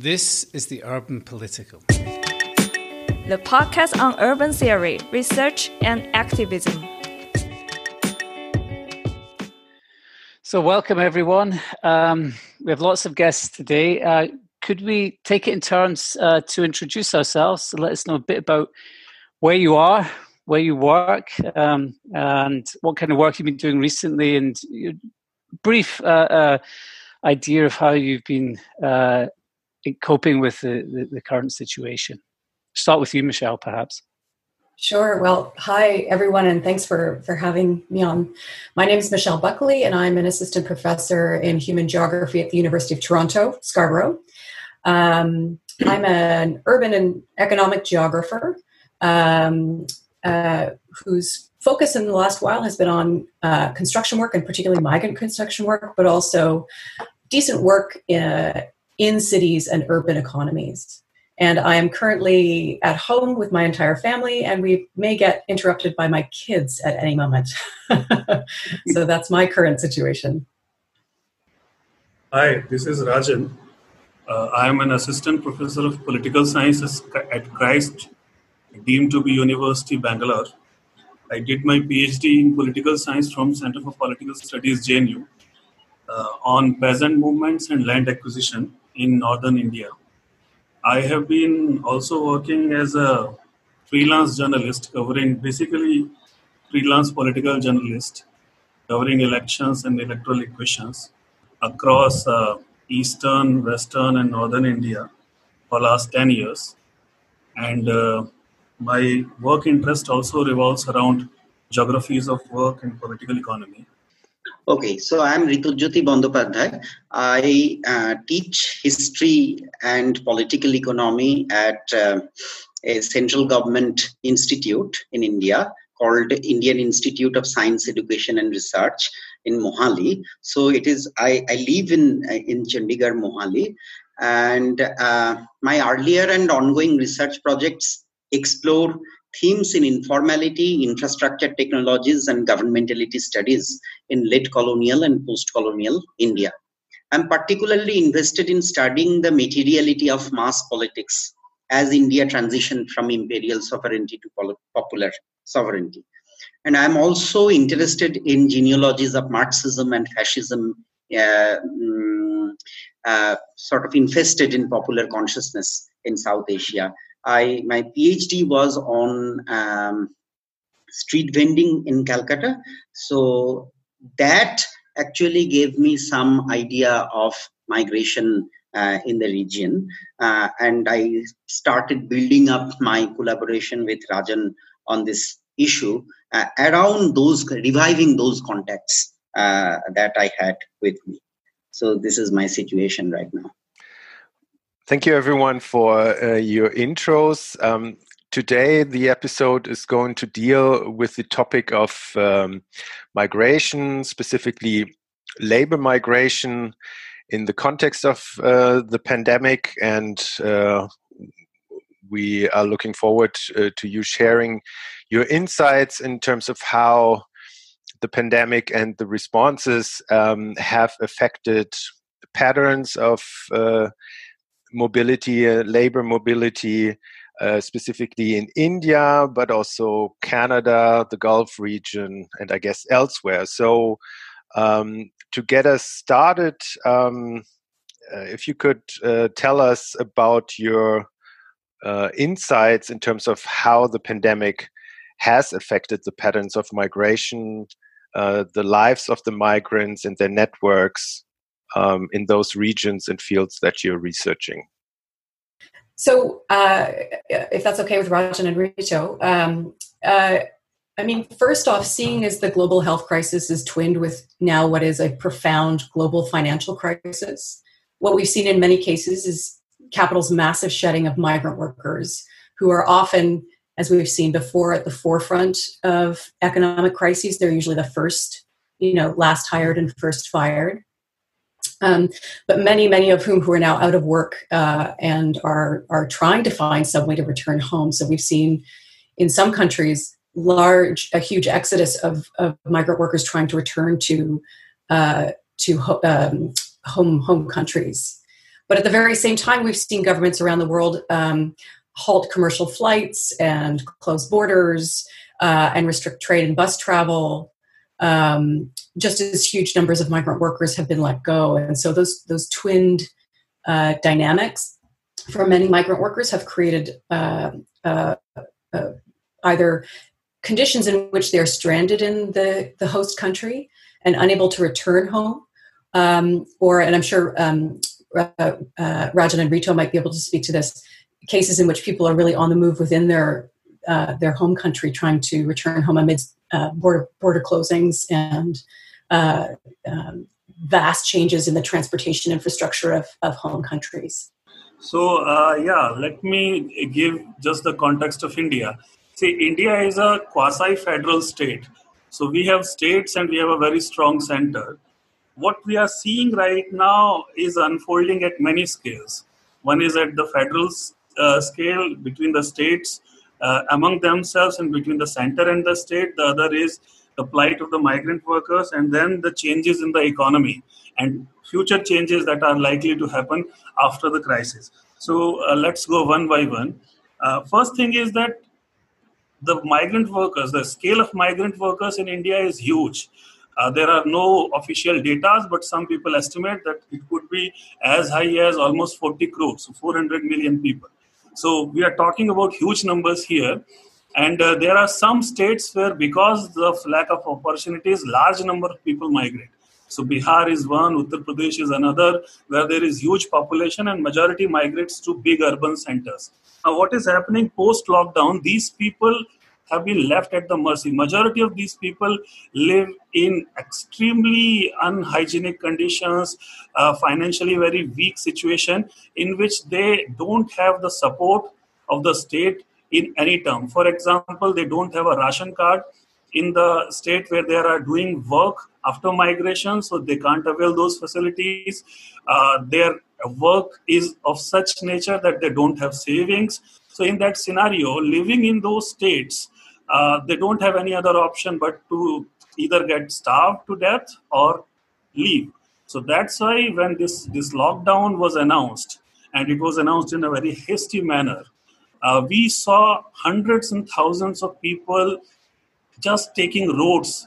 This is the Urban Political, the podcast on urban theory, research, and activism. So, welcome everyone. Um, we have lots of guests today. Uh, could we take it in turns uh, to introduce ourselves and let us know a bit about where you are, where you work, um, and what kind of work you've been doing recently, and brief uh, uh, idea of how you've been uh, coping with the, the, the current situation? Start with you, Michelle, perhaps. Sure. Well, hi everyone, and thanks for for having me on. My name is Michelle Buckley, and I'm an assistant professor in human geography at the University of Toronto, Scarborough. Um, I'm an urban and economic geographer um, uh, whose focus in the last while has been on uh, construction work and particularly migrant construction work, but also decent work in, uh, in cities and urban economies. And I am currently at home with my entire family, and we may get interrupted by my kids at any moment. so that's my current situation. Hi, this is Rajan. Uh, I am an assistant professor of political sciences at Christ, deemed to be University Bangalore. I did my PhD in political science from Center for Political Studies, JNU, uh, on peasant movements and land acquisition in northern India. I have been also working as a freelance journalist covering basically freelance political journalist covering elections and electoral questions across uh, eastern, western, and northern India for last 10 years. And uh, my work interest also revolves around geographies of work and political economy. Okay, so I'm Ritujyoti Bandopadhyay. I uh, teach history and political economy at uh, a central government institute in India called Indian Institute of Science Education and Research in Mohali. So it is I, I live in in Chandigarh, Mohali, and uh, my earlier and ongoing research projects explore themes in informality, infrastructure technologies, and governmentality studies in late colonial and post colonial India. I'm particularly interested in studying the materiality of mass politics as India transitioned from imperial sovereignty to popular sovereignty. And I'm also interested in genealogies of Marxism and fascism, uh, um, uh, sort of infested in popular consciousness in South Asia I my PhD was on um, street vending in Calcutta. So that actually gave me some idea of migration uh, in the region, uh, and I started building up my collaboration with Rajan on this issue uh, around those reviving those contacts uh, that I had with me. So this is my situation right now. Thank you, everyone, for uh, your intros. Um, today, the episode is going to deal with the topic of um, migration, specifically labor migration, in the context of uh, the pandemic. And uh, we are looking forward uh, to you sharing your insights in terms of how the pandemic and the responses um, have affected patterns of uh, mobility, uh, labor mobility, uh, specifically in India, but also Canada, the Gulf region, and I guess elsewhere. So, um, to get us started, um, uh, if you could uh, tell us about your uh, insights in terms of how the pandemic has affected the patterns of migration, uh, the lives of the migrants, and their networks um, in those regions and fields that you're researching? So, uh, if that's okay with Rajan and Rito, um, uh, I mean, first off, seeing as the global health crisis is twinned with now what is a profound global financial crisis, what we've seen in many cases is capital's massive shedding of migrant workers who are often, as we've seen before, at the forefront of economic crises. They're usually the first, you know, last hired and first fired. Um, but many, many of whom who are now out of work uh, and are are trying to find some way to return home. So we've seen in some countries large, a huge exodus of, of migrant workers trying to return to uh, to ho- um, home home countries. But at the very same time, we've seen governments around the world um, halt commercial flights and close borders uh, and restrict trade and bus travel. Um, just as huge numbers of migrant workers have been let go, and so those those twinned uh, dynamics for many migrant workers have created uh, uh, uh either conditions in which they're stranded in the, the host country and unable to return home, um, or and I'm sure um, uh, uh, Rajan and Ritu might be able to speak to this cases in which people are really on the move within their uh, their home country, trying to return home amidst uh, border border closings and uh, um, vast changes in the transportation infrastructure of, of home countries. So uh, yeah, let me give just the context of India. See, India is a quasi-federal state. So we have states and we have a very strong center. What we are seeing right now is unfolding at many scales. One is at the federal uh, scale between the states uh, among themselves and between the center and the state. The other is the plight of the migrant workers and then the changes in the economy and future changes that are likely to happen after the crisis. So uh, let's go one by one. Uh, first thing is that the migrant workers, the scale of migrant workers in India is huge. Uh, there are no official data, but some people estimate that it could be as high as almost 40 crores, so 400 million people. So we are talking about huge numbers here. And uh, there are some states where, because of lack of opportunities, large number of people migrate. So Bihar is one, Uttar Pradesh is another, where there is huge population and majority migrates to big urban centers. Now, what is happening post lockdown? These people have been left at the mercy. Majority of these people live in extremely unhygienic conditions, uh, financially very weak situation, in which they don't have the support of the state in any term. For example, they don't have a ration card in the state where they are doing work after migration, so they can't avail those facilities. Uh, their work is of such nature that they don't have savings. So, in that scenario, living in those states, uh, they don't have any other option but to either get starved to death or leave. So that's why when this, this lockdown was announced, and it was announced in a very hasty manner, uh, we saw hundreds and thousands of people just taking roads.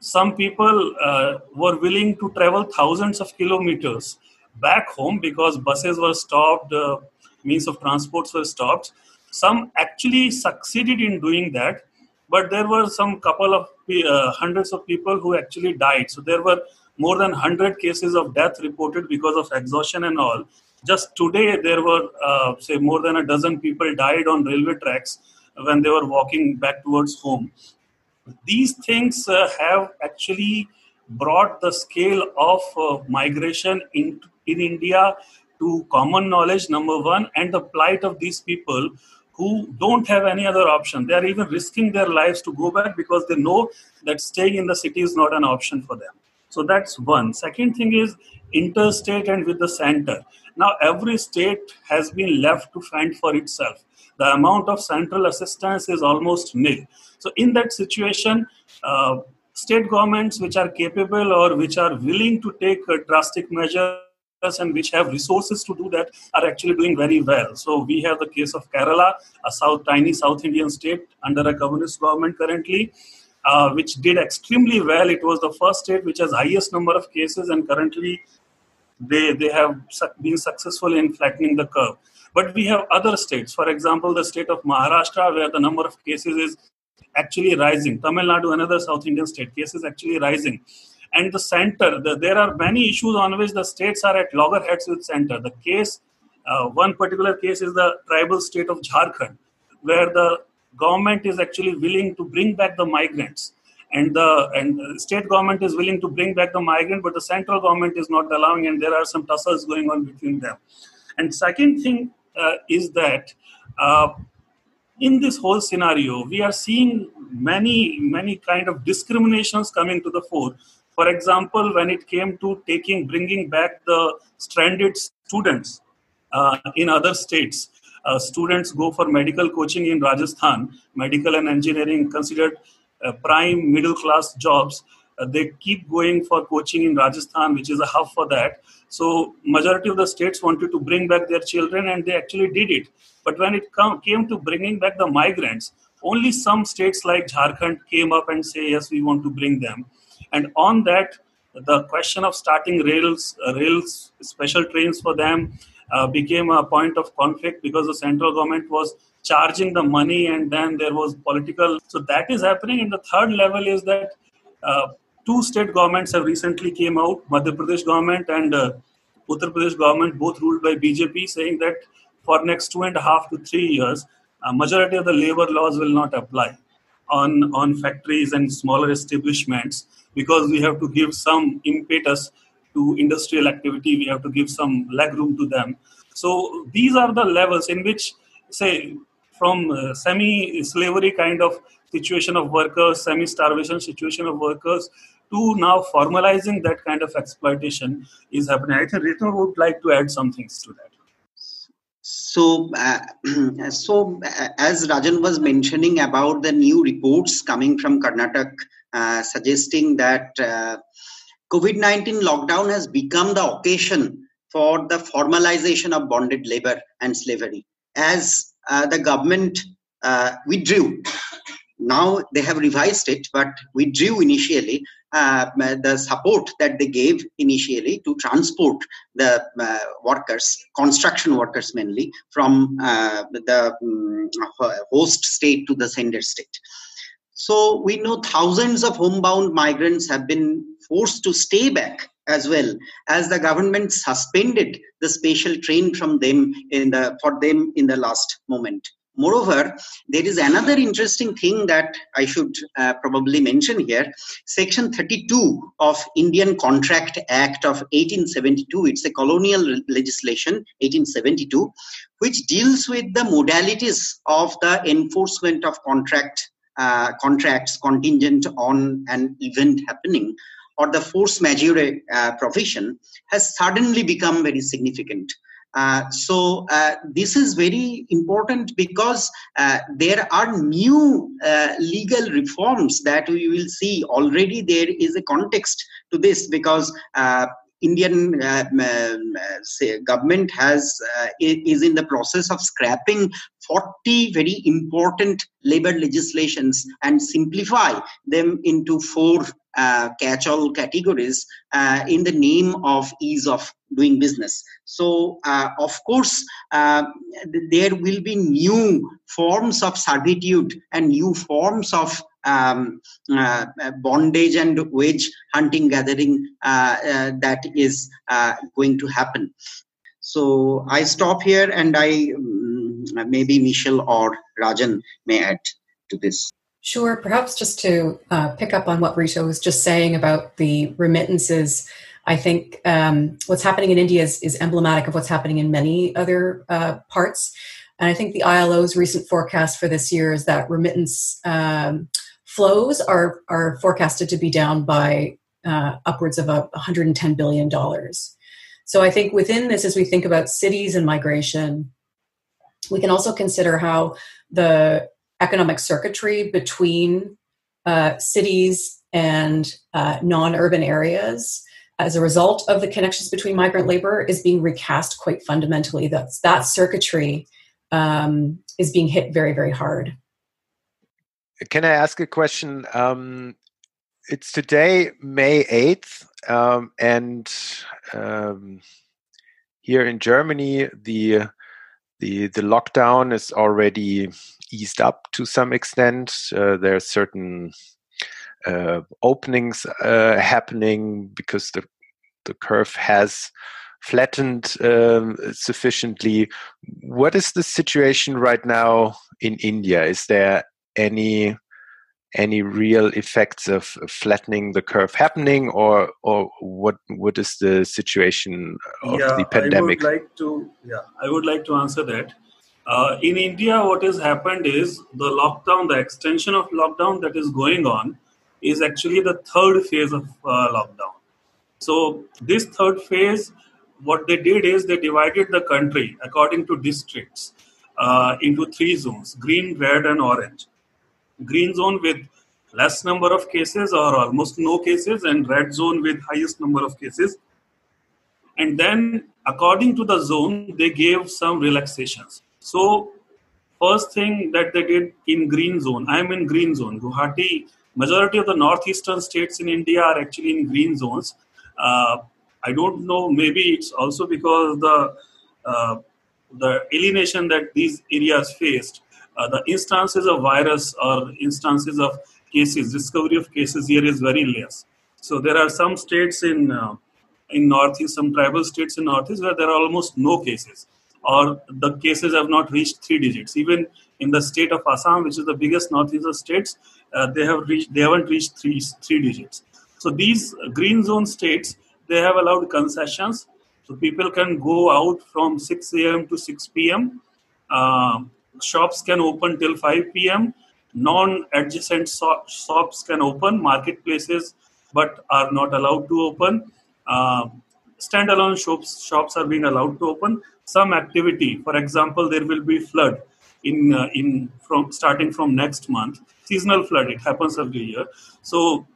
Some people uh, were willing to travel thousands of kilometers back home because buses were stopped, uh, means of transports were stopped. Some actually succeeded in doing that, but there were some couple of uh, hundreds of people who actually died. So there were more than 100 cases of death reported because of exhaustion and all. Just today, there were, uh, say, more than a dozen people died on railway tracks when they were walking back towards home. These things uh, have actually brought the scale of uh, migration in, in India to common knowledge, number one, and the plight of these people who don't have any other option. They are even risking their lives to go back because they know that staying in the city is not an option for them. So that's one. Second thing is interstate and with the center. Now, every state has been left to fend for itself. The amount of central assistance is almost nil. So, in that situation, uh, state governments which are capable or which are willing to take drastic measures and which have resources to do that are actually doing very well. So we have the case of Kerala, a south tiny South Indian state under a communist government currently. Uh, which did extremely well. It was the first state which has highest number of cases, and currently they they have been successful in flattening the curve. But we have other states, for example, the state of Maharashtra, where the number of cases is actually rising. Tamil Nadu, another South Indian state, cases actually rising and the center the, there are many issues on which the states are at loggerheads with center. The case uh, one particular case is the tribal state of jharkhand where the government is actually willing to bring back the migrants. And the and the state government is willing to bring back the migrant but the central government is not allowing and there are some tussles going on between them. And second thing uh, is that uh, in this whole scenario we are seeing many many kind of discriminations coming to the fore for example, when it came to taking, bringing back the stranded students uh, in other states, uh, students go for medical coaching in Rajasthan, medical and engineering considered uh, prime middle class jobs. uh, they keep going for coaching in Rajasthan, which is a hub for that. So majority of the states wanted to bring back their children, and they actually did it. But when it come, came to bringing back the migrants, only some states like Jharkhand came up and say yes, we want to bring them. And on that, the question of starting rails, uh, rails special trains for them uh, became a point of conflict because the central government was charging the money and then there was political. So that is happening. And the third level is that uh, two state governments have recently came out madhya pradesh government and uh, uttar pradesh government both ruled by bjp saying that for next two and a half to three years a majority of the labor laws will not apply on on factories and smaller establishments because we have to give some impetus to industrial activity we have to give some leg room to them so these are the levels in which say from uh, semi-slavery kind of situation of workers, semi-starvation situation of workers, to now formalizing that kind of exploitation is happening. I think Ritu would like to add some things to that. So, uh, so uh, as Rajan was mentioning about the new reports coming from Karnataka, suggesting that uh, COVID-19 lockdown has become the occasion for the formalization of bonded labor and slavery. As uh, the government uh, withdrew. Now they have revised it, but withdrew initially uh, the support that they gave initially to transport the uh, workers, construction workers mainly, from uh, the um, host state to the sender state. So we know thousands of homebound migrants have been forced to stay back as well as the government suspended the special train from them in the for them in the last moment. Moreover there is another interesting thing that i should uh, probably mention here. Section 32 of indian contract act of 1872 it's a colonial legislation 1872 which deals with the modalities of the enforcement of contract uh, contracts contingent on an event happening or the force majeure uh, provision has suddenly become very significant. Uh, so uh, this is very important because uh, there are new uh, legal reforms that we will see already there is a context to this because uh, Indian uh, government has uh, is in the process of scrapping 40 very important labor legislations and simplify them into four uh, catch-all categories uh, in the name of ease of doing business. So, uh, of course, uh, there will be new forms of servitude and new forms of um, uh, bondage and wage hunting gathering uh, uh, that is uh, going to happen. So I stop here and I um, maybe Michelle or Rajan may add to this. Sure. Perhaps just to pick up on what Rito was just saying about the remittances, I think um, what's happening in India is, is, emblematic of what's happening in many other uh, parts. And I think the ILO's recent forecast for this year is that remittance um, flows are are forecasted to be down by uh, upwards of a 110 billion dollars. So I think within this, as we think about cities and migration, we can also consider how the economic circuitry between uh, cities and uh, non-urban areas as a result of the connections between migrant labor is being recast quite fundamentally. That's that circuitry um, is being hit very, very hard. Can I ask a question? Um, it's today, May 8th, um, and um, here in Germany, the the the lockdown is already eased up to some extent. Uh, there are certain uh, openings uh, happening because the the curve has flattened um, sufficiently. What is the situation right now in India? Is there any any real effects of flattening the curve happening or or what what is the situation of yeah, the pandemic i would like to yeah i would like to answer that. Uh, in india what has happened is the lockdown the extension of lockdown that is going on is actually the third phase of uh, lockdown. So this third phase what they did is they divided the country according to districts uh, into three zones green red and orange green zone with less number of cases or almost no cases, and red zone with highest number of cases. And then, according to the zone, they gave some relaxations. So, first thing that they did in green zone, I am in green zone. Guwahati, majority of the northeastern states in India are actually in green zones. Uh, I don't know, maybe it's also because the uh, the alienation that these areas faced, uh, the instances of virus or instances of cases, discovery of cases here is very less. So there are some states in uh, in northeast, some tribal states in northeast where there are almost no cases, or the cases have not reached three digits. Even in the state of Assam, which is the biggest northeastern states, uh, they have reached they haven't reached three three digits. So these green zone states they have allowed concessions, so people can go out from 6 a.m. to 6 p.m. Uh, shops can open till 5 p.m. Non-adjacent shops can open. Marketplaces, but are not allowed to open. Uh, standalone shops shops are being allowed to open. Some activity, for example, there will be flood in uh, in from starting from next month. Seasonal flood. It happens every year. So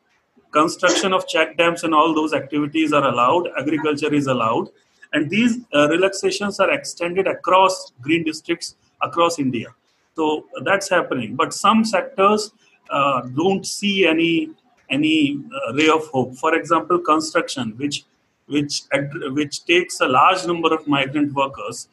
construction of check dams and all those activities are allowed. Agriculture is allowed, and these uh, relaxations are extended across green districts across India. So that's happening. But some sectors uh, don't see any any uh, ray of hope. For example, construction, which which which takes a large number of migrant workers.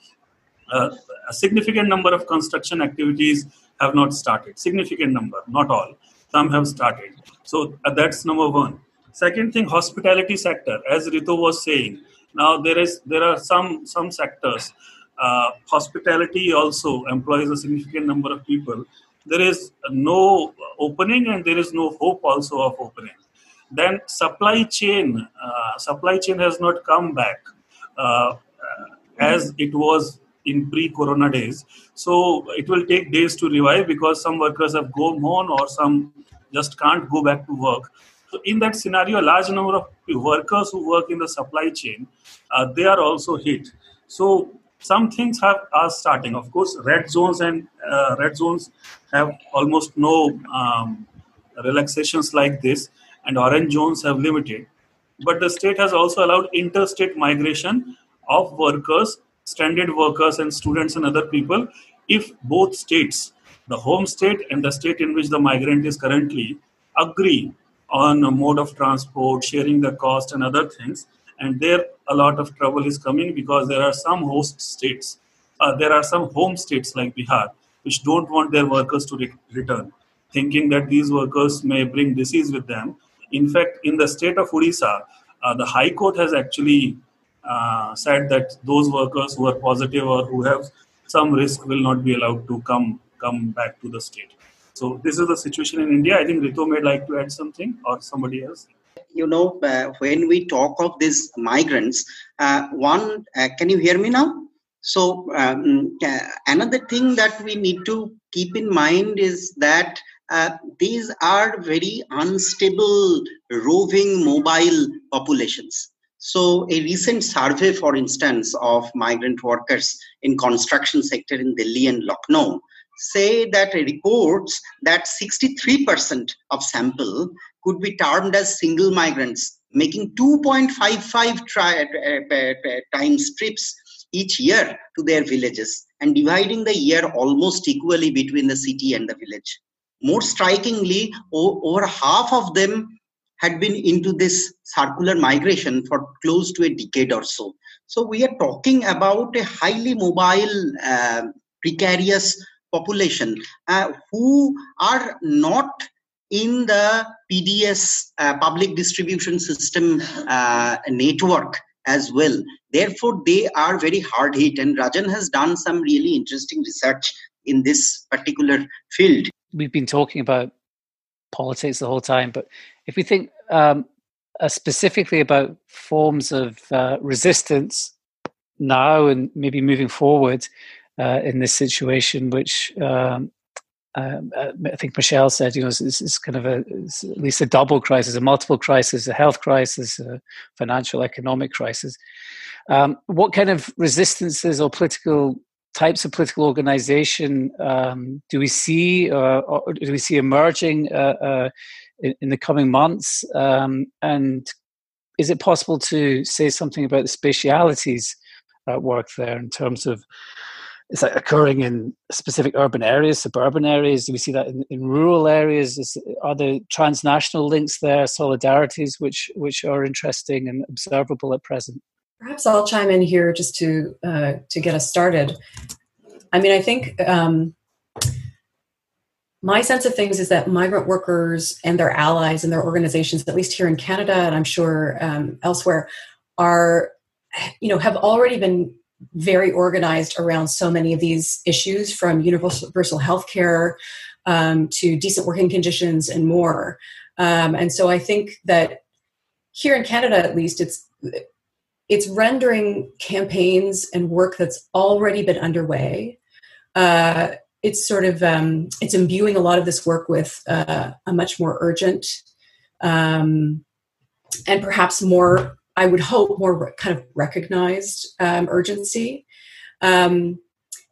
Uh, a significant number of construction activities have not started. Significant number, not all. Some have started. So uh, that's number one. Second thing, hospitality sector. As Rito was saying, now there is there are some some sectors uh, hospitality also employs a significant number of people. There is no opening and there is no hope also of opening. Then supply chain, uh, supply chain has not come back uh, as it was in pre-corona days. So it will take days to revive because some workers have gone home or some just can't go back to work. So in that scenario, a large number of workers who work in the supply chain, uh, they are also hit. So some things have, are starting. Of course, red zones and uh, red zones have almost no um, relaxations like this, and orange zones have limited. But the state has also allowed interstate migration of workers, stranded workers, and students and other people if both states, the home state and the state in which the migrant is currently, agree on a mode of transport, sharing the cost, and other things and there a lot of trouble is coming because there are some host states uh, there are some home states like bihar which don't want their workers to re- return thinking that these workers may bring disease with them. In fact in the state of odisha uh, the high court has actually uh, said that those workers who are positive or who have some risk will not be allowed to come come back to the state. So this is the situation in india. I think rito may like to add something or somebody else you know, uh, when we talk of these migrants, uh, one, uh, can you hear me now? So, um, uh, another thing that we need to keep in mind is that uh, these are very unstable, roving, mobile populations. So, a recent survey, for instance, of migrant workers in construction sector in Delhi and Lucknow say that reports that 63% of sample could be termed as single migrants, making 2.55 tri- uh, uh, uh, times trips each year to their villages and dividing the year almost equally between the city and the village. More strikingly, over half of them had been into this circular migration for close to a decade or so. So, we are talking about a highly mobile, uh, precarious population uh, who are not in the PDS uh, public distribution system uh, network as well. Therefore, they are very hard hit. And Rajan has done some really interesting research in this particular field. We've been talking about politics the whole time, but if we think um, uh, specifically about forms of uh, resistance now and maybe moving forward uh, in this situation, which um, um, uh, I think Michelle said, you know, it's, it's kind of a at least a double crisis, a multiple crisis, a health crisis, a financial, economic crisis. Um, what kind of resistances or political types of political organization um, do we see uh, or do we see emerging uh, uh, in, in, the coming months? Um, and is it possible to say something about the spatialities at work there in terms of is that occurring in specific urban areas, suburban areas? Do we see that in, in rural areas? Is, are there transnational links there, solidarities, which which are interesting and observable at present? Perhaps I'll chime in here just to uh, to get us started. I mean, I think um, my sense of things is that migrant workers and their allies and their organizations, at least here in Canada, and I'm sure um, elsewhere, are you know have already been very organized around so many of these issues from universal health care um, to decent working conditions and more. Um, and so I think that here in Canada, at least, it's it's rendering campaigns and work that's already been underway. Uh, it's sort of um, it's imbuing a lot of this work with uh, a much more urgent um, and perhaps more I would hope, more kind of recognized um, urgency. Um,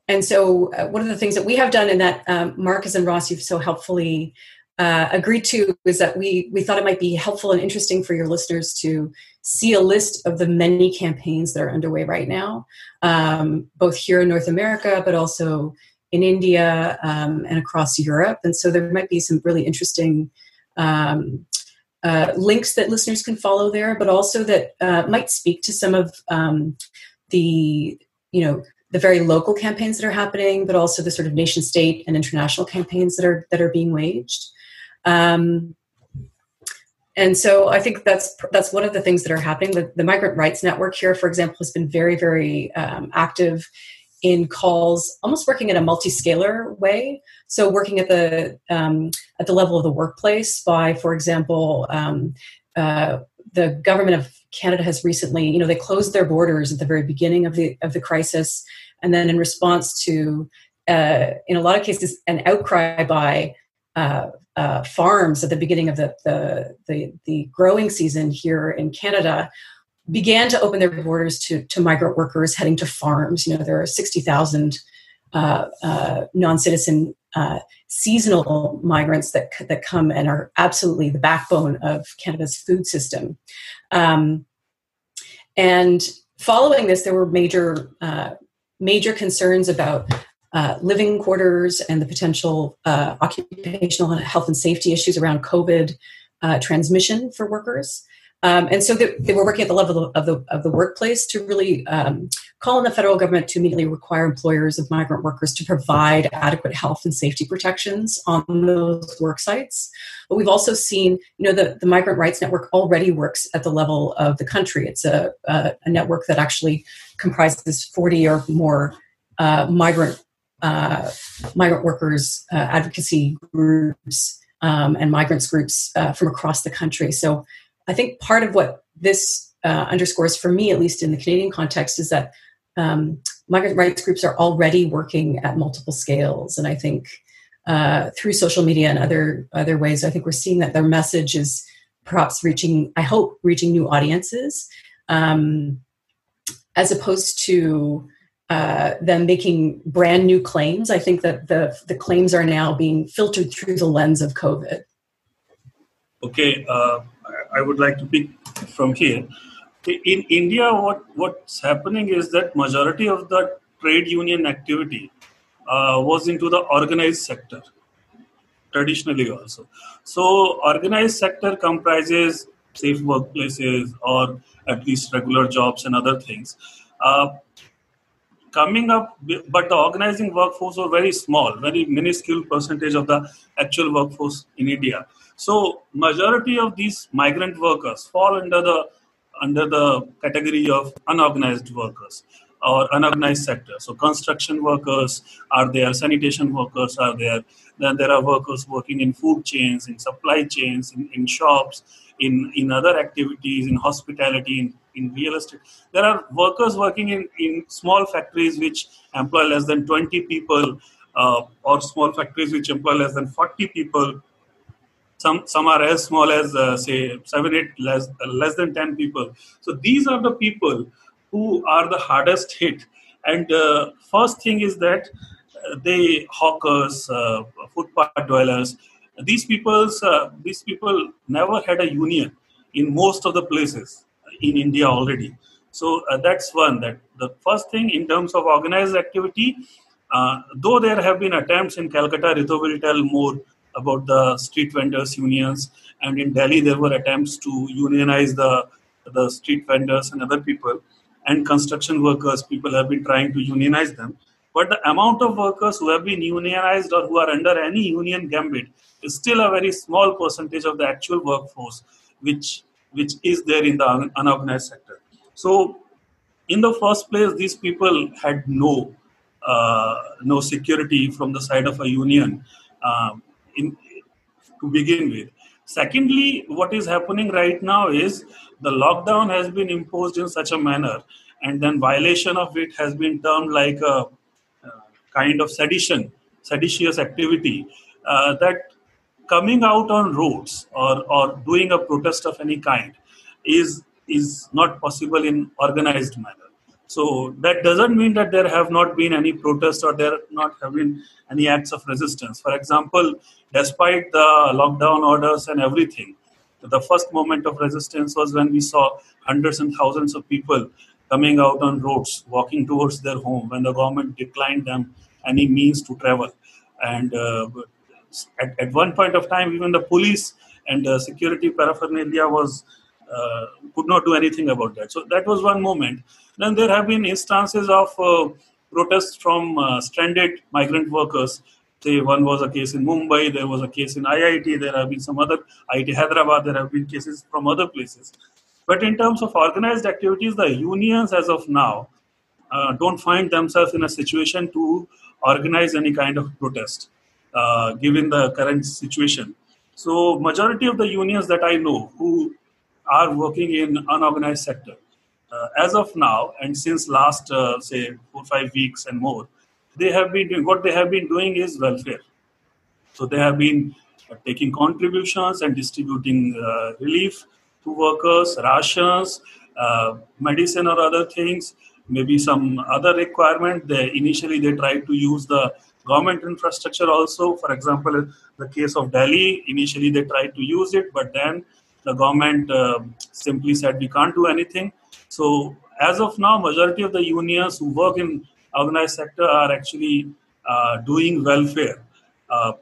and so, uh, one of the things that we have done, and that um, Markus and Ross you've so helpfully uh, agreed to, is that we we thought it might be helpful and interesting for your listeners to see a list of the many campaigns that are underway right now, um, both here in North America, but also in India um, and across Europe. And so, there might be some really interesting um, uh, links that listeners can follow there, but also that uh, might speak to some of um, the you know the very local campaigns that are happening, but also the sort of nation state and international campaigns that are that are being waged. Um, and so I think that's that's one of the things that are happening. The, the Migrant Rights Network here, for example, has been very very um, active in calls, almost working in a multi-scalar way. So working at the um, at the level of the workplace by, for example, um, uh, the government of Canada has recently, you know, they closed their borders at the very beginning of the of the crisis, and then in response to, uh, in a lot of cases, an outcry by uh, uh, farms at the beginning of the, the, the the growing season here in Canada began to open their borders to, to migrant workers heading to farms. You know, there are 60,000 uh, uh, non-citizen uh, seasonal migrants that, that come and are absolutely the backbone of Canada's food system. Um, and following this, there were major, uh, major concerns about uh, living quarters and the potential uh, occupational health and safety issues around COVID transmission for workers. Um, and so they, they, were working at the level of the, of the workplace to really um, call on the federal government to immediately require employers of migrant workers to provide adequate health and safety protections on those work sites. But we've also seen, you know, the, the Migrant Rights Network already works at the level of the country. It's a, a, a network that actually comprises 40 or more uh, migrant uh, migrant workers uh, advocacy groups um, and migrants groups uh, from across the country. So I think part of what this uh, underscores for me, at least in the Canadian context, is that um, migrant rights groups are already working at multiple scales, and I think uh, through social media and other other ways, I think we're seeing that their message is perhaps reaching, I hope, reaching new audiences, um, as opposed to uh, them making brand new claims. I think that the the claims are now being filtered through the lens of COVID. Okay, uh, I would like to pick from here. In India, what, what's happening is that majority of the trade union activity uh, was into the organized sector, traditionally also. So organized sector comprises safe workplaces or at least regular jobs and other things. Uh, coming up, but the organizing workforce was very small, very minuscule percentage of the actual workforce in India. So majority of these migrant workers fall under the under the category of unorganized workers or unorganized sector. So construction workers are there, sanitation workers are there. Then there are workers working in food chains, in supply chains, in, in shops, in, in other activities, in hospitality, in, in real estate. There are workers working in, in small factories which employ less than 20 people uh, or small factories which employ less than 40 people some some are as small as uh, say seven eight less less than 10 people so these are the people who are the hardest hit And uh, first thing is that uh, they hawkers, uh, footpath dwellers, these people's these people never had a union in most of the places in India already. So uh, that's one. That the first thing in terms of organized activity, uh, though there have been attempts in Calcutta, Ritu will tell more about the street vendors unions, and in Delhi there were attempts to unionize the the street vendors and other people, and construction workers. People have been trying to unionize them, but the amount of workers who have been unionized or who are under any union gambit is still a very small percentage of the actual workforce, which which is there in the unorganized sector. So, in the first place, these people had no uh, no security from the side of a union um, in, to begin with. Secondly, what is happening right now is the lockdown has been imposed in such a manner, and then violation of it has been termed like a, a kind of sedition, seditious activity. Uh, that coming out on roads or, or doing a protest of any kind is is not possible in organized manner. So that doesn't mean that there have not been any protests or there not have been any acts of resistance. For example, despite the lockdown orders and everything, the first moment of resistance was when we saw hundreds and thousands of people coming out on roads, walking towards their home when the government declined them any means to travel. And uh, at, at one point of time, even the police and the security paraphernalia was uh, could not do anything about that. So that was one moment. Then there have been instances of uh, protests from uh, stranded migrant workers. Say one was a case in Mumbai, there was a case in IIT, there have been some other IIT Hyderabad, there have been cases from other places. But in terms of organized activities, the unions as of now uh, don't find themselves in a situation to organize any kind of protest, uh, given the current situation. So majority of the unions that I know who are working in unorganized sector. Uh, as of now, and since last uh, say four five weeks and more, they have been doing what they have been doing is welfare. So they have been uh, taking contributions and distributing uh, relief to workers, rations, uh, medicine or other things, maybe some other requirement. They initially they tried to use the government infrastructure also. For example, the case of Delhi, initially they tried to use it, but then the government uh, simply said we can't do anything. So as of now, majority of the unions who work in organized sector are actually uh, doing welfare. Uh,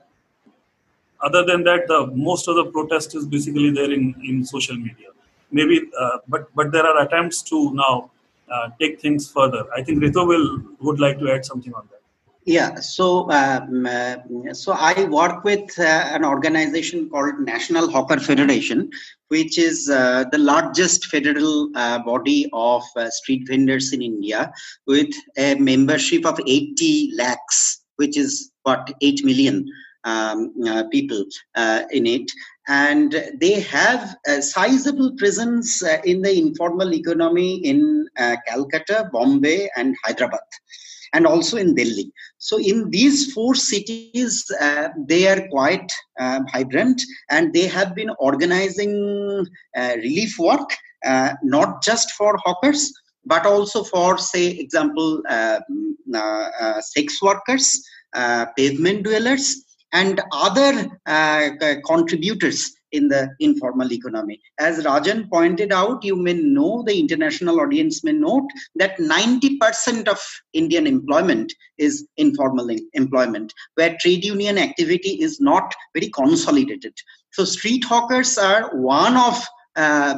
other than that, the most of the protest is basically there in, in social media. Maybe, uh, but but there are attempts to now uh, take things further. I think Ritu will would like to add something on that. Yeah, so um, uh, so I work with uh, an organization called National Hawker Federation, which is uh, the largest federal uh, body of uh, street vendors in India, with a membership of 80 lakhs, which is what 8 million um, uh, people in it, and they have a sizable presence in the informal economy in Calcutta, Bombay, and Hyderabad and also in Delhi. So in these four cities, uh, they are quite uh, vibrant and they have been organizing uh, relief work, uh, not just for hawkers, but also for, say, example, uh, uh, sex workers, pavement dwellers, and other contributors in the informal economy. As Rajan pointed out, you may know, the international audience may note that 90% of Indian employment is informal employment, where trade union activity is not very consolidated. So street hawkers are one of uh,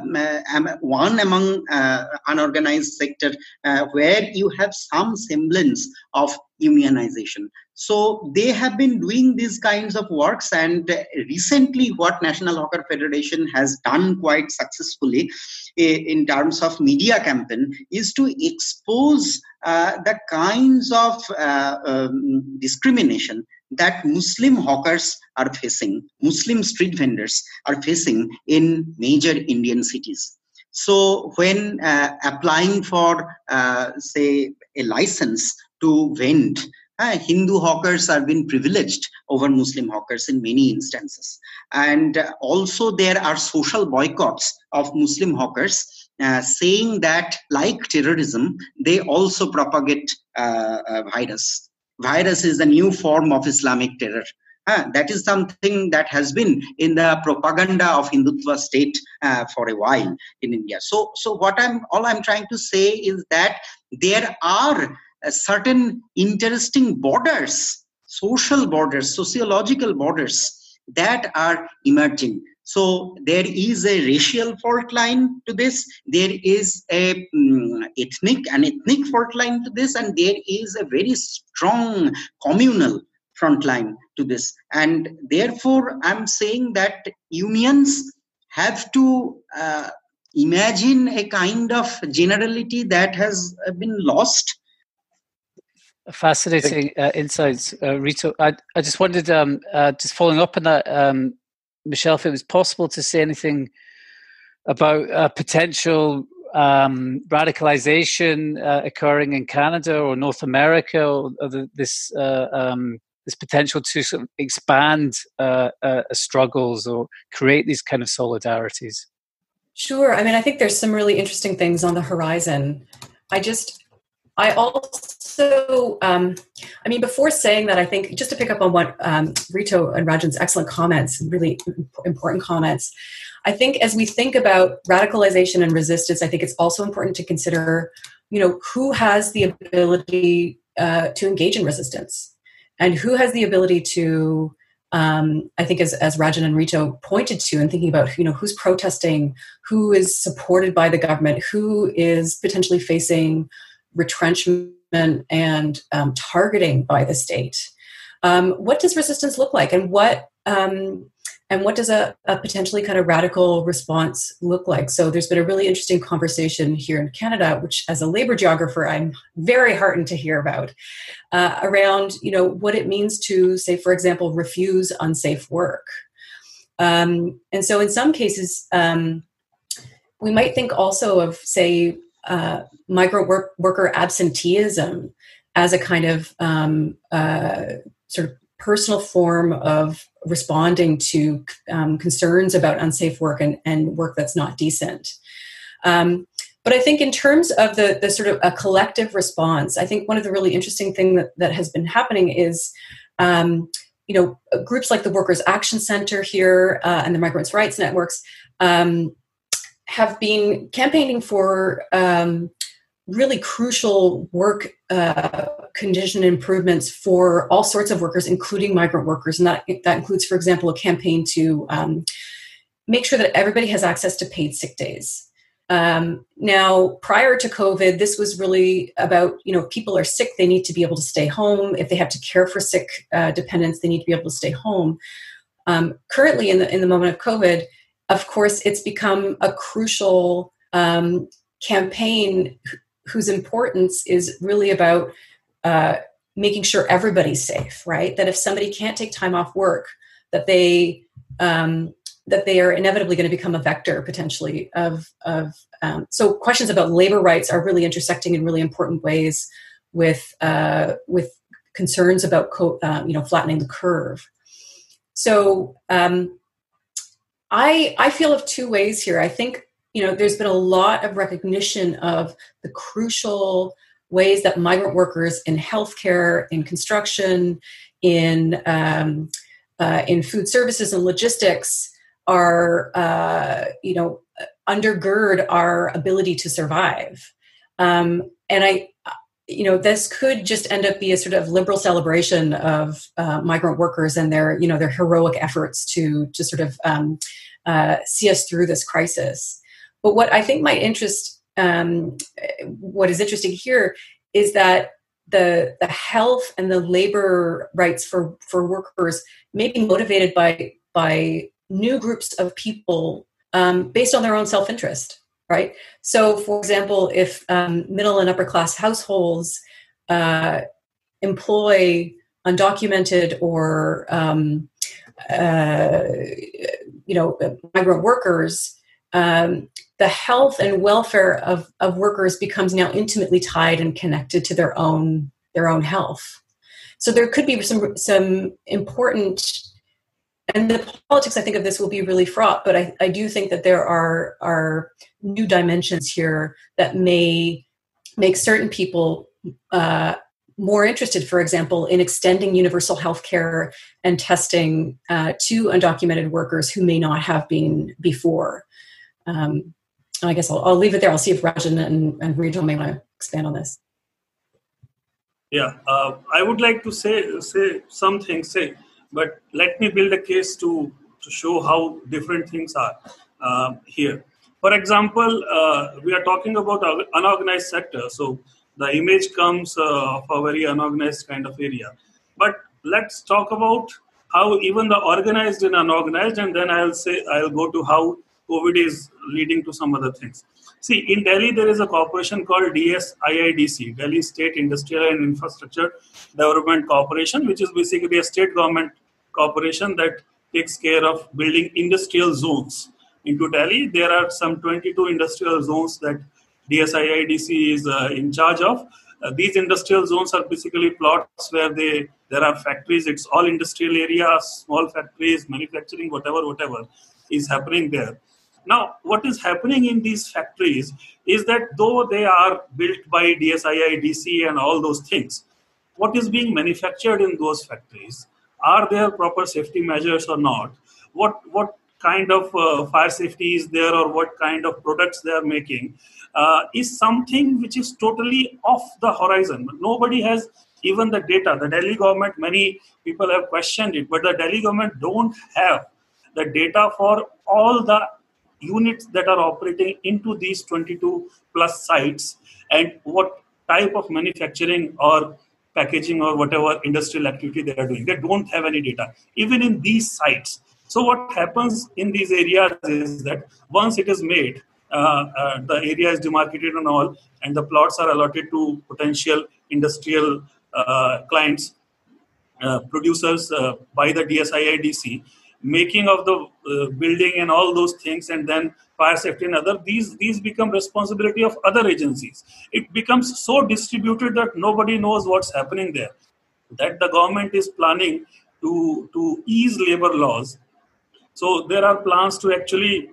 one among uh, unorganized sector uh, where you have some semblance of unionization so they have been doing these kinds of works and recently what national hawker federation has done quite successfully in terms of media campaign is to expose uh, the kinds of uh, um, discrimination that muslim hawkers are facing muslim street vendors are facing in major indian cities. So when uh, applying for uh, say a license to vend uh, Hindu hawkers have been privileged over Muslim hawkers in many instances. And uh, also, there are social boycotts of Muslim hawkers uh, saying that, like terrorism, they also propagate uh, virus. Virus is a new form of Islamic terror. Uh, that is something that has been in the propaganda of Hindutva state uh, for a while in India. So, so what I'm all I'm trying to say is that there are uh, certain interesting borders, social borders, sociological borders that are emerging. So there is a racial fault line to this. There is a um, ethnic and ethnic fault line to this, and there is a very strong communal front line to this. And therefore, I'm saying that unions have to uh, imagine a kind of generality that has been lost fascinating uh, insights, uh, Ritu. I, I just wondered, um, uh, just following up on that, um, Michelle, if it was possible to say anything about uh, potential um, radicalization uh, occurring in Canada or North America, or, or the, this uh, um, this potential to sort of expand struggles or create these kind of solidarities. Sure. I mean, I think there's some really interesting things on the horizon. I just, I also so, um, I mean, before saying that, I think just to pick up on what um, Ritu and Rajan's excellent comments, really important comments, I think as we think about radicalization and resistance, I think it's also important to consider, you know, who has the ability uh, to engage in resistance and who has the ability to um, I think as, as Rajan and Ritu pointed to and thinking about, you know, who's protesting, who is supported by the government, who is potentially facing retrenchment and um, targeting by the state. Um, what does resistance look like, and what um, and what does a, a, potentially kind of radical response look like? So there's been a really interesting conversation here in Canada, which as a labor geographer, I'm very heartened to hear about, uh, around you know what it means to say, for example, refuse unsafe work. Um, and so in some cases, um, we might think also of say uh, migrant work, worker absenteeism as a kind of um, uh, sort of personal form of responding to um, concerns about unsafe work and, and, work that's not decent. Um, but I think in terms of the, the sort of a collective response, I think one of the really interesting things that, that has been happening is um, you know groups like the Workers Action Center here uh, and the Migrants' Rights Networks um, have been campaigning for um, really crucial work uh, condition improvements for all sorts of workers, including migrant workers. And that, that includes, for example, a campaign to um, make sure that everybody has access to paid sick days. Um, now, prior to COVID, this was really about, you know, people are sick, they need to be able to stay home. If they have to care for sick uh, dependents, they need to be able to stay home. Um, currently, in the, in the moment of COVID, of course, it's become a crucial um, campaign whose importance is really about uh, making sure everybody's safe, right? That if somebody can't take time off work, that they um, that they are inevitably going to become a vector potentially of of um, so questions about labor rights are really intersecting in really important ways with uh, with concerns about co- uh, you know flattening the curve. So um, I I feel of two ways here. I think you know there's been a lot of recognition of the crucial ways that migrant workers in healthcare, in construction, in um, uh, in food services and logistics are uh, you know undergird our ability to survive. Um, and I, you know, this could just end up be a sort of liberal celebration of uh, migrant workers and their you know their heroic efforts to to sort of um, uh, see us through this crisis. But what I think might interest, um, what is interesting here is that the the health and the labor rights for for workers may be motivated by by new groups of people um, based on their own self interest, right? So, for example, if um, middle and upper class households uh, employ undocumented or um, uh, you know migrant workers um, the health and welfare of, of workers becomes now intimately tied and connected to their own their own health. So there could be some some important and the politics I think of this will be really fraught, but I, I do think that there are are new dimensions here that may make certain people uh, more interested, for example, in extending universal health care and testing uh, to undocumented workers who may not have been before. Um, I guess I'll, I'll, leave it there. I'll see if Rajan and, and Ritu may want to expand on this. Yeah, uh, I would like to say say something. Say, but let me build a case to to show how different things are uh, here. For example, uh, we are talking about unorganized sector, so the image comes uh, of a very unorganized kind of area. But let's talk about how even the organized and unorganized, and then I'll say I'll go to how COVID is leading to some other things. See, in Delhi, there is a corporation called DSIIDC, Delhi State Industrial and Infrastructure Development Corporation, which is basically a state government corporation that takes care of building industrial zones into Delhi. There are some 22 industrial zones that DSIIDC is uh, in charge of. Uh, these industrial zones are basically plots where they there are factories. It's all industrial areas, small factories, manufacturing, whatever, whatever is happening there. Now, what is happening in these factories is that though they are built by DSIIDC and all those things, what is being manufactured in those factories? Are there proper safety measures or not? What what kind of uh, fire safety is there or what kind of products they are making uh, is something which is totally off the horizon. Nobody has even the data. The Delhi government, many people have questioned it, but the Delhi government don't have the data for all the units that are operating into these 22 plus sites and what type of manufacturing or packaging or whatever industrial activity they are doing. They don't have any data. Even in these sites, so what happens in these areas is that once it is made, uh, uh, the area is demarcated and all, and the plots are allotted to potential industrial uh, clients, uh, producers uh, by the DSIIDC, making of the uh, building and all those things, and then fire safety and other. These these become responsibility of other agencies. It becomes so distributed that nobody knows what's happening there. That the government is planning to to ease labor laws so there are plans to actually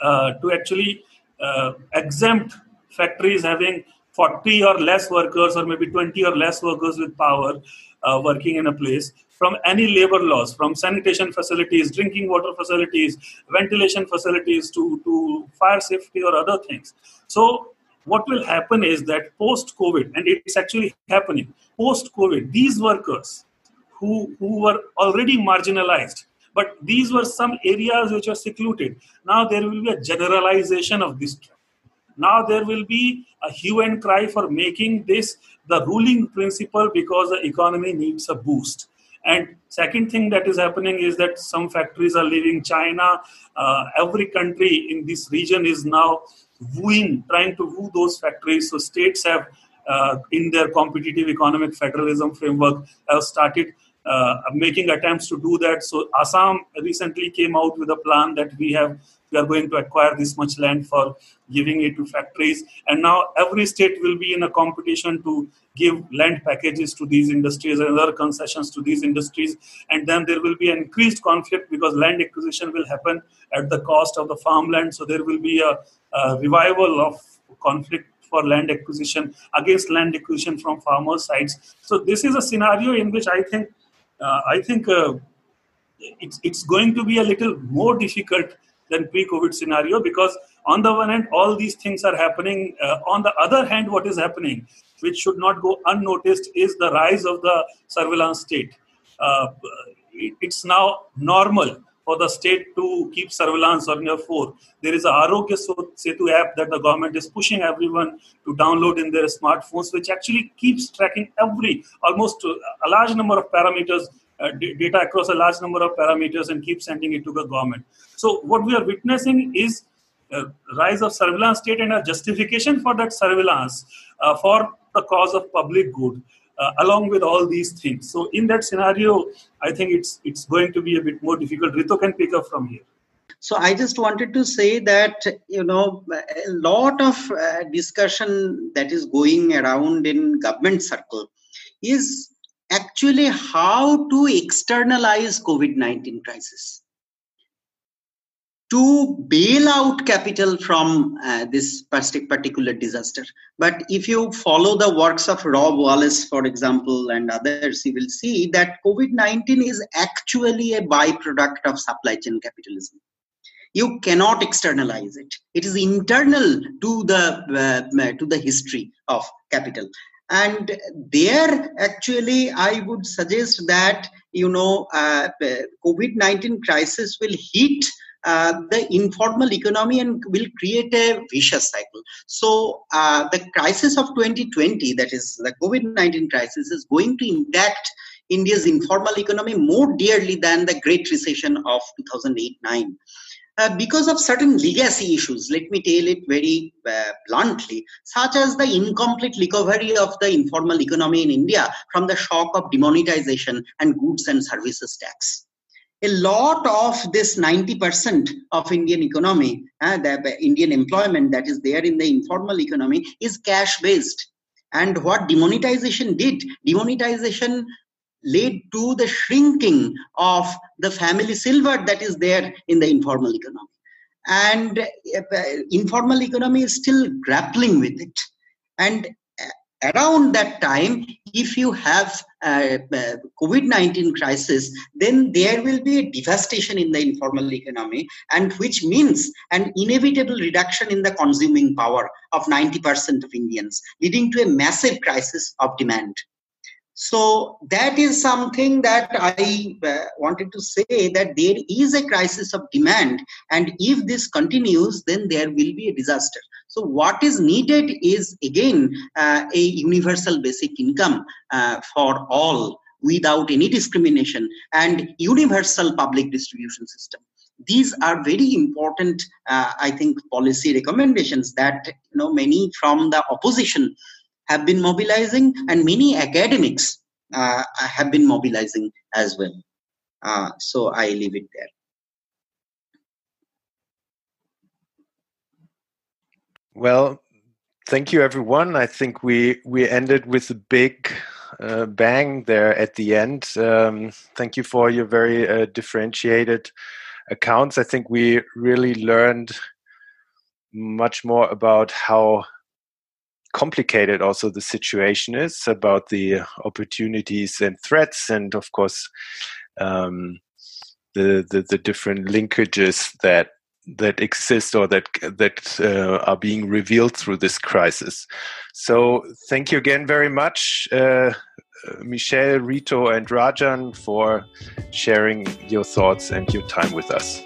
uh, to actually uh, exempt factories having 40 or less workers or maybe 20 or less workers with power uh, working in a place from any labor laws from sanitation facilities drinking water facilities ventilation facilities to, to fire safety or other things so what will happen is that post covid and it's actually happening post covid these workers who, who were already marginalized but these were some areas which are secluded. Now there will be a generalization of this. Now there will be a hue and cry for making this the ruling principle because the economy needs a boost. And second thing that is happening is that some factories are leaving China. Uh, every country in this region is now wooing, trying to woo those factories. So states have, uh, in their competitive economic federalism framework, have started uh, making attempts to do that. So Assam recently came out with a plan that we have are going to acquire this much land for giving it to factories, and now every state will be in a competition to give land packages to these industries and other concessions to these industries, and then there will be an increased conflict because land acquisition will happen at the cost of the farmland. So there will be a, a revival of conflict for land acquisition against land acquisition from farmers' sides. So this is a scenario in which I think uh, I think uh, it's, it's going to be a little more difficult than pre-COVID scenario because on the one hand, all these things are happening. Uh, on the other hand, what is happening, which should not go unnoticed, is the rise of the surveillance state. Uh, it's now normal for the state to keep surveillance on your phone. There is a Aarogya Setu app that the government is pushing everyone to download in their smartphones, which actually keeps tracking every, almost a large number of parameters, uh, data across a large number of parameters and keep sending it to the government. So what we are witnessing is a rise of surveillance state and a justification for that surveillance uh, for the cause of public good uh, along with all these things. So in that scenario, I think it's it's going to be a bit more difficult. Ritu can pick up from here. So I just wanted to say that you know a lot of uh, discussion that is going around in government circle is actually how to externalize COVID-19 crisis to bail out capital from uh, this particular disaster. But if you follow the works of Rob Wallace, for example, and others, you will see that COVID 19 is actually a byproduct of supply chain capitalism. You cannot externalize it. It is internal to the uh, to the history of capital, and there actually I would suggest that you know uh, COVID nineteen crisis will hit uh, the informal economy and will create a vicious cycle. So uh, the crisis of 2020, that is the COVID-19 crisis, is going to impact India's informal economy more dearly than the Great Recession of 2008-9. Uh, because of certain legacy issues, let me tell it very uh, bluntly, such as the incomplete recovery of the informal economy in India from the shock of demonetization and goods and services tax a lot of this 90% of Indian economy, uh, the Indian employment that is there in the informal economy is cash based. And what demonetization did, demonetization led to the shrinking of the family silver that is there in the informal economy. And uh, informal economy is still grappling with it. And around that time if you have a, a covid-19 crisis then there will be a devastation in the informal economy and which means an inevitable reduction in the consuming power of 90% of indians leading to a massive crisis of demand so that is something that i uh, wanted to say that there is a crisis of demand and if this continues then there will be a disaster. So what is needed is again uh, a universal basic income uh, for all without any discrimination and universal public distribution system. These are very important uh, i think policy recommendations that you know many from the opposition have been mobilizing and many academics uh, have been mobilizing as well uh, so i leave it there Well, thank you, everyone. I think we we ended with a big uh, bang there at the end. Um, thank you for your very uh, differentiated accounts. I think we really learned much more about how complicated also the situation is, about the opportunities and threats, and of course um, the, the the different linkages that that exist or that that uh, are being revealed through this crisis. So thank you again very much, uh, Michelle, Ritu, and Rajan for sharing your thoughts and your time with us.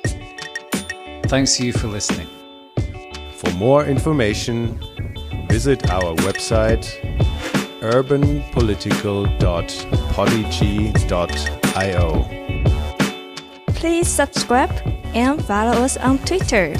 Thanks to you for listening. For more information, visit our website urbanpolitical.podigee.io. Please subscribe and follow us on Twitter.